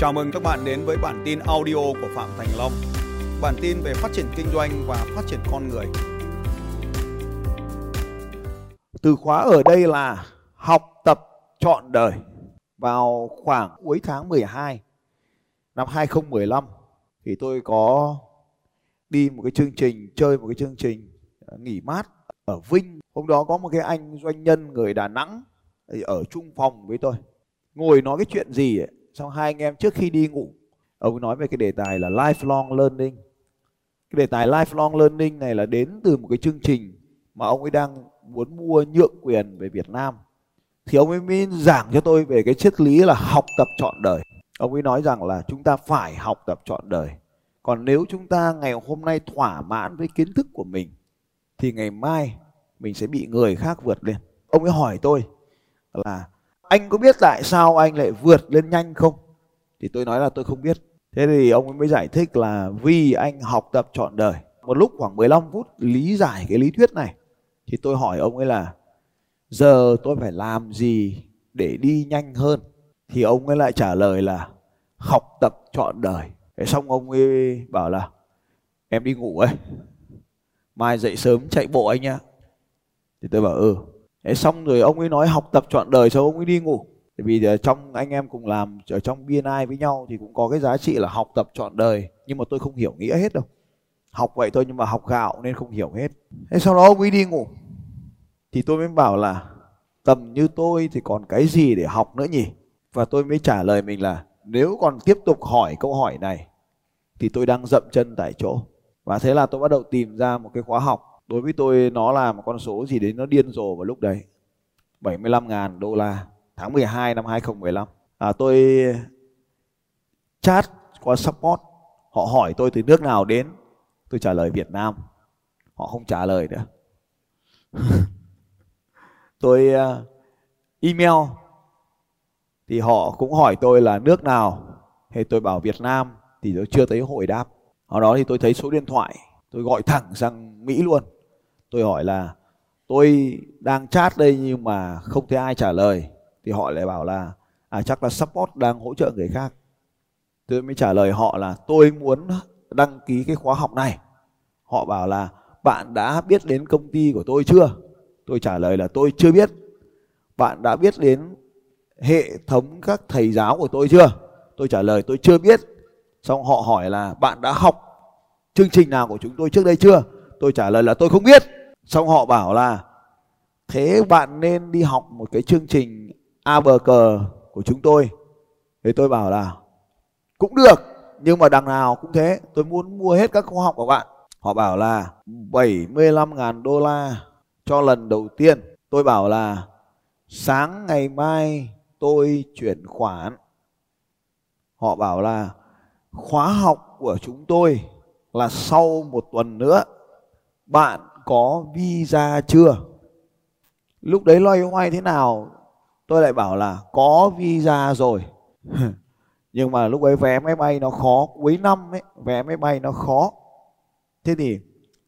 Chào mừng các bạn đến với bản tin audio của Phạm Thành Long. Bản tin về phát triển kinh doanh và phát triển con người. Từ khóa ở đây là học tập trọn đời. Vào khoảng cuối tháng 12 năm 2015 thì tôi có đi một cái chương trình chơi một cái chương trình ờ, nghỉ mát ở Vinh. Hôm đó có một cái anh doanh nhân người Đà Nẵng ở chung phòng với tôi. Ngồi nói cái chuyện gì ấy, xong hai anh em trước khi đi ngủ, ông nói về cái đề tài là lifelong learning. Cái đề tài lifelong learning này là đến từ một cái chương trình mà ông ấy đang muốn mua nhượng quyền về Việt Nam. Thì ông ấy mới giảng cho tôi về cái triết lý là học tập trọn đời. Ông ấy nói rằng là chúng ta phải học tập trọn đời. Còn nếu chúng ta ngày hôm nay thỏa mãn với kiến thức của mình, thì ngày mai mình sẽ bị người khác vượt lên. Ông ấy hỏi tôi là anh có biết tại sao anh lại vượt lên nhanh không? Thì tôi nói là tôi không biết. Thế thì ông ấy mới giải thích là vì anh học tập trọn đời. Một lúc khoảng 15 phút lý giải cái lý thuyết này, thì tôi hỏi ông ấy là, giờ tôi phải làm gì để đi nhanh hơn? Thì ông ấy lại trả lời là, học tập trọn đời. Thế xong ông ấy bảo là, em đi ngủ ấy, mai dậy sớm chạy bộ anh nhá. Thì tôi bảo ừ thế xong rồi ông ấy nói học tập trọn đời sau ông ấy đi ngủ. Tại vì ờ, trong anh em cùng làm ở trong BNI với nhau thì cũng có cái giá trị là học tập trọn đời. Nhưng mà tôi không hiểu nghĩa hết đâu. Học vậy thôi nhưng mà học gạo nên không hiểu hết. Thế sau đó ông ấy đi ngủ. Thì tôi mới bảo là, tầm như tôi thì còn cái gì để học nữa nhỉ? Và tôi mới trả lời mình là, nếu còn tiếp tục hỏi câu hỏi này thì tôi đang dậm chân tại chỗ. Và thế là tôi bắt đầu tìm ra một cái khóa học đối với tôi nó là một con số gì đấy nó điên rồ vào lúc đấy. 75.000 đô la tháng 12 năm 2015 à, tôi chat qua support. Họ hỏi tôi từ nước nào đến. Tôi trả lời Việt Nam. Họ không trả lời nữa. Tôi à, email. Thì họ cũng hỏi tôi là nước nào? Thì tôi bảo Việt Nam. Thì tôi chưa thấy hồi đáp. Ở đó thì tôi thấy số điện thoại. Tôi gọi thẳng sang Mỹ luôn tôi hỏi là, tôi đang chat đây nhưng mà không thấy ai trả lời. Thì họ lại bảo là à chắc là support đang hỗ trợ người khác. Tôi mới trả lời họ là, tôi muốn đăng ký cái khóa học này. Họ bảo là, bạn đã biết đến công ty của tôi chưa? Tôi trả lời là, tôi chưa biết. Bạn đã biết đến hệ thống các thầy giáo của tôi chưa? Tôi trả lời, tôi chưa biết. Xong họ hỏi là, bạn đã học chương trình nào của chúng tôi trước đây chưa? Tôi trả lời là, tôi không biết xong họ bảo là, thế bạn nên đi học một cái chương trình abc của chúng tôi. Thì tôi bảo là, cũng được, nhưng mà đằng nào cũng thế, tôi muốn mua hết các khóa học của bạn. Họ bảo là 75.000 đô la cho lần đầu tiên. Tôi bảo là, sáng ngày mai tôi chuyển khoản. Họ bảo là, khóa học của chúng tôi là sau một tuần nữa, bạn có visa chưa? Lúc đấy loay hoay thế nào? Tôi lại bảo là có visa rồi. Nhưng mà lúc ấy vé máy bay nó khó cuối năm ấy vé máy bay nó khó. Thế thì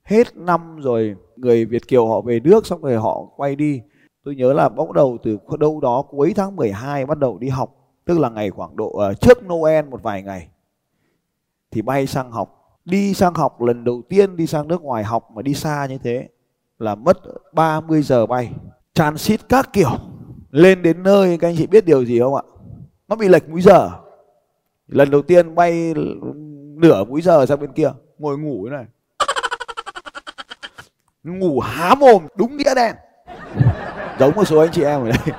hết năm rồi người Việt kiều họ về nước xong rồi họ quay đi. Tôi nhớ là bắt đầu từ đâu đó cuối tháng 12 bắt đầu đi học. Tức là ngày khoảng độ uh, trước Noel một vài ngày thì bay sang học đi sang học lần đầu tiên, đi sang nước ngoài học mà đi xa như thế là mất 30 giờ bay. Transit các kiểu. Lên đến nơi, các anh chị biết điều gì không ạ? Nó bị lệch múi giờ. Lần đầu tiên bay nửa múi giờ sang bên kia, ngồi ngủ thế này. Ngủ há mồm, đúng nghĩa đen. Giống một số anh chị em ở đây.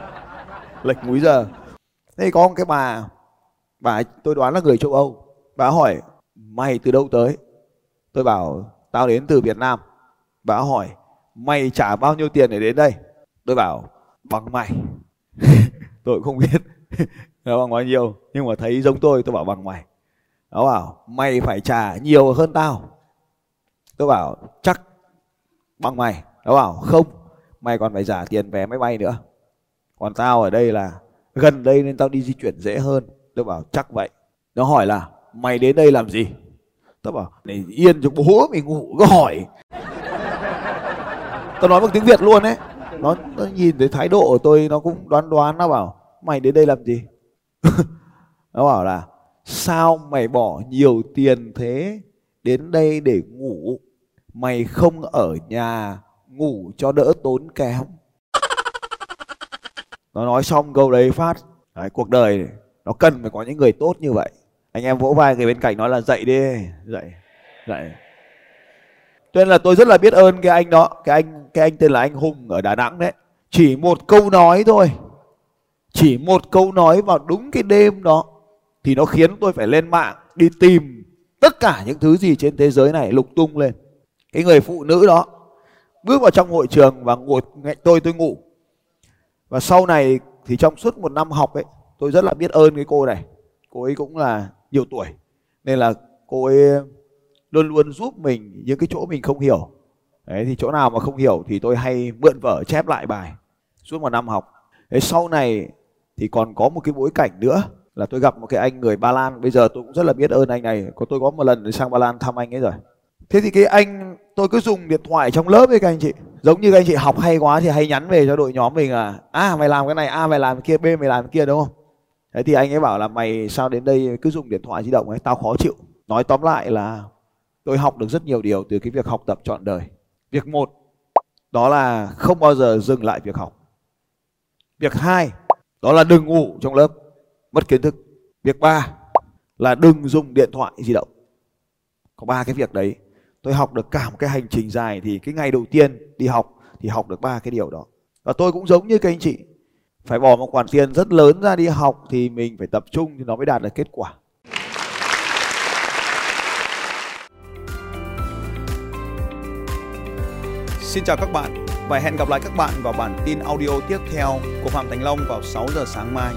Lệch múi giờ. Thế có một cái bà bà, tôi đoán là người châu âu. Bà hỏi mày từ đâu tới? Tôi bảo, tao đến từ việt nam. Bà hỏi, mày trả bao nhiêu tiền để đến đây? Tôi bảo, bằng mày. Tôi cũng không biết nó bằng bao nhiêu, nhưng mà thấy giống tôi tôi bảo bằng mày. Nó bảo, mày phải trả nhiều hơn tao. Tôi bảo, chắc bằng mày. Nó bảo, không, mày còn phải trả tiền vé máy bay nữa. Còn tao ở đây là, gần đây nên tao đi di chuyển dễ hơn. Tôi bảo, chắc vậy. Nó hỏi là mày đến đây làm gì? Tao bảo này yên cho bố mày ngủ cứ hỏi. Tao nói bằng tiếng việt luôn đấy nó, nó nhìn thấy thái độ của tôi nó cũng đoán đoán nó bảo mày đến đây làm gì? Nó bảo là sao mày bỏ nhiều tiền thế đến đây để ngủ? Mày không ở nhà ngủ cho đỡ tốn kém. Nó nói xong câu đấy phát. Đấy, cuộc đời nó cần phải có những người tốt như vậy anh em vỗ vai người bên cạnh nói là dậy đi, dậy dậy. Cho nên là tôi rất là biết ơn cái anh đó, cái anh cái anh tên là anh hùng ở đà nẵng đấy. Chỉ một câu nói thôi. Chỉ một câu nói vào đúng cái đêm đó thì nó khiến tôi phải lên mạng đi tìm tất cả những thứ gì trên thế giới này lục tung lên. Cái người phụ nữ đó bước vào trong hội trường và ngồi ngay tôi tôi ngủ. Và sau này thì trong suốt một năm học ấy, tôi rất là biết ơn cái cô này. Cô ấy cũng là nhiều tuổi. Nên là cô ấy luôn luôn giúp mình những cái chỗ mình không hiểu. Đấy thì chỗ nào mà không hiểu thì tôi hay mượn vở chép lại bài suốt một năm học. Đấy sau này thì còn có một cái bối cảnh nữa là tôi gặp một cái anh người Ba Lan. Bây giờ tôi cũng rất là biết ơn anh này. Có tôi có một lần sang Ba Lan thăm anh ấy rồi. Thế thì cái anh tôi cứ dùng điện thoại trong lớp với các anh chị. Giống như các anh chị học hay quá thì hay nhắn về cho đội nhóm mình là à mày làm cái này a à, mày làm cái kia b mày làm cái kia đúng không? Thế thì anh ấy bảo là, mày sao đến đây cứ dùng điện thoại di động ấy? Tao khó chịu. Nói tóm lại là, tôi học được rất nhiều điều từ cái việc học tập trọn đời. Việc một, đó là không bao giờ dừng lại việc học. Việc hai, đó là đừng ngủ trong lớp, mất kiến thức. Việc ba là đừng dùng điện thoại di động. Có ba cái việc đấy. Tôi học được cả một cái hành trình dài thì cái ngày đầu tiên đi học thì học được ba cái điều đó. Và tôi cũng giống như các anh chị phải bỏ một khoản tiền rất lớn ra đi học thì mình phải tập trung thì nó mới đạt được kết quả Xin chào các bạn và hẹn gặp lại các bạn vào bản tin audio tiếp theo của Phạm Thành Long vào 6 giờ sáng mai.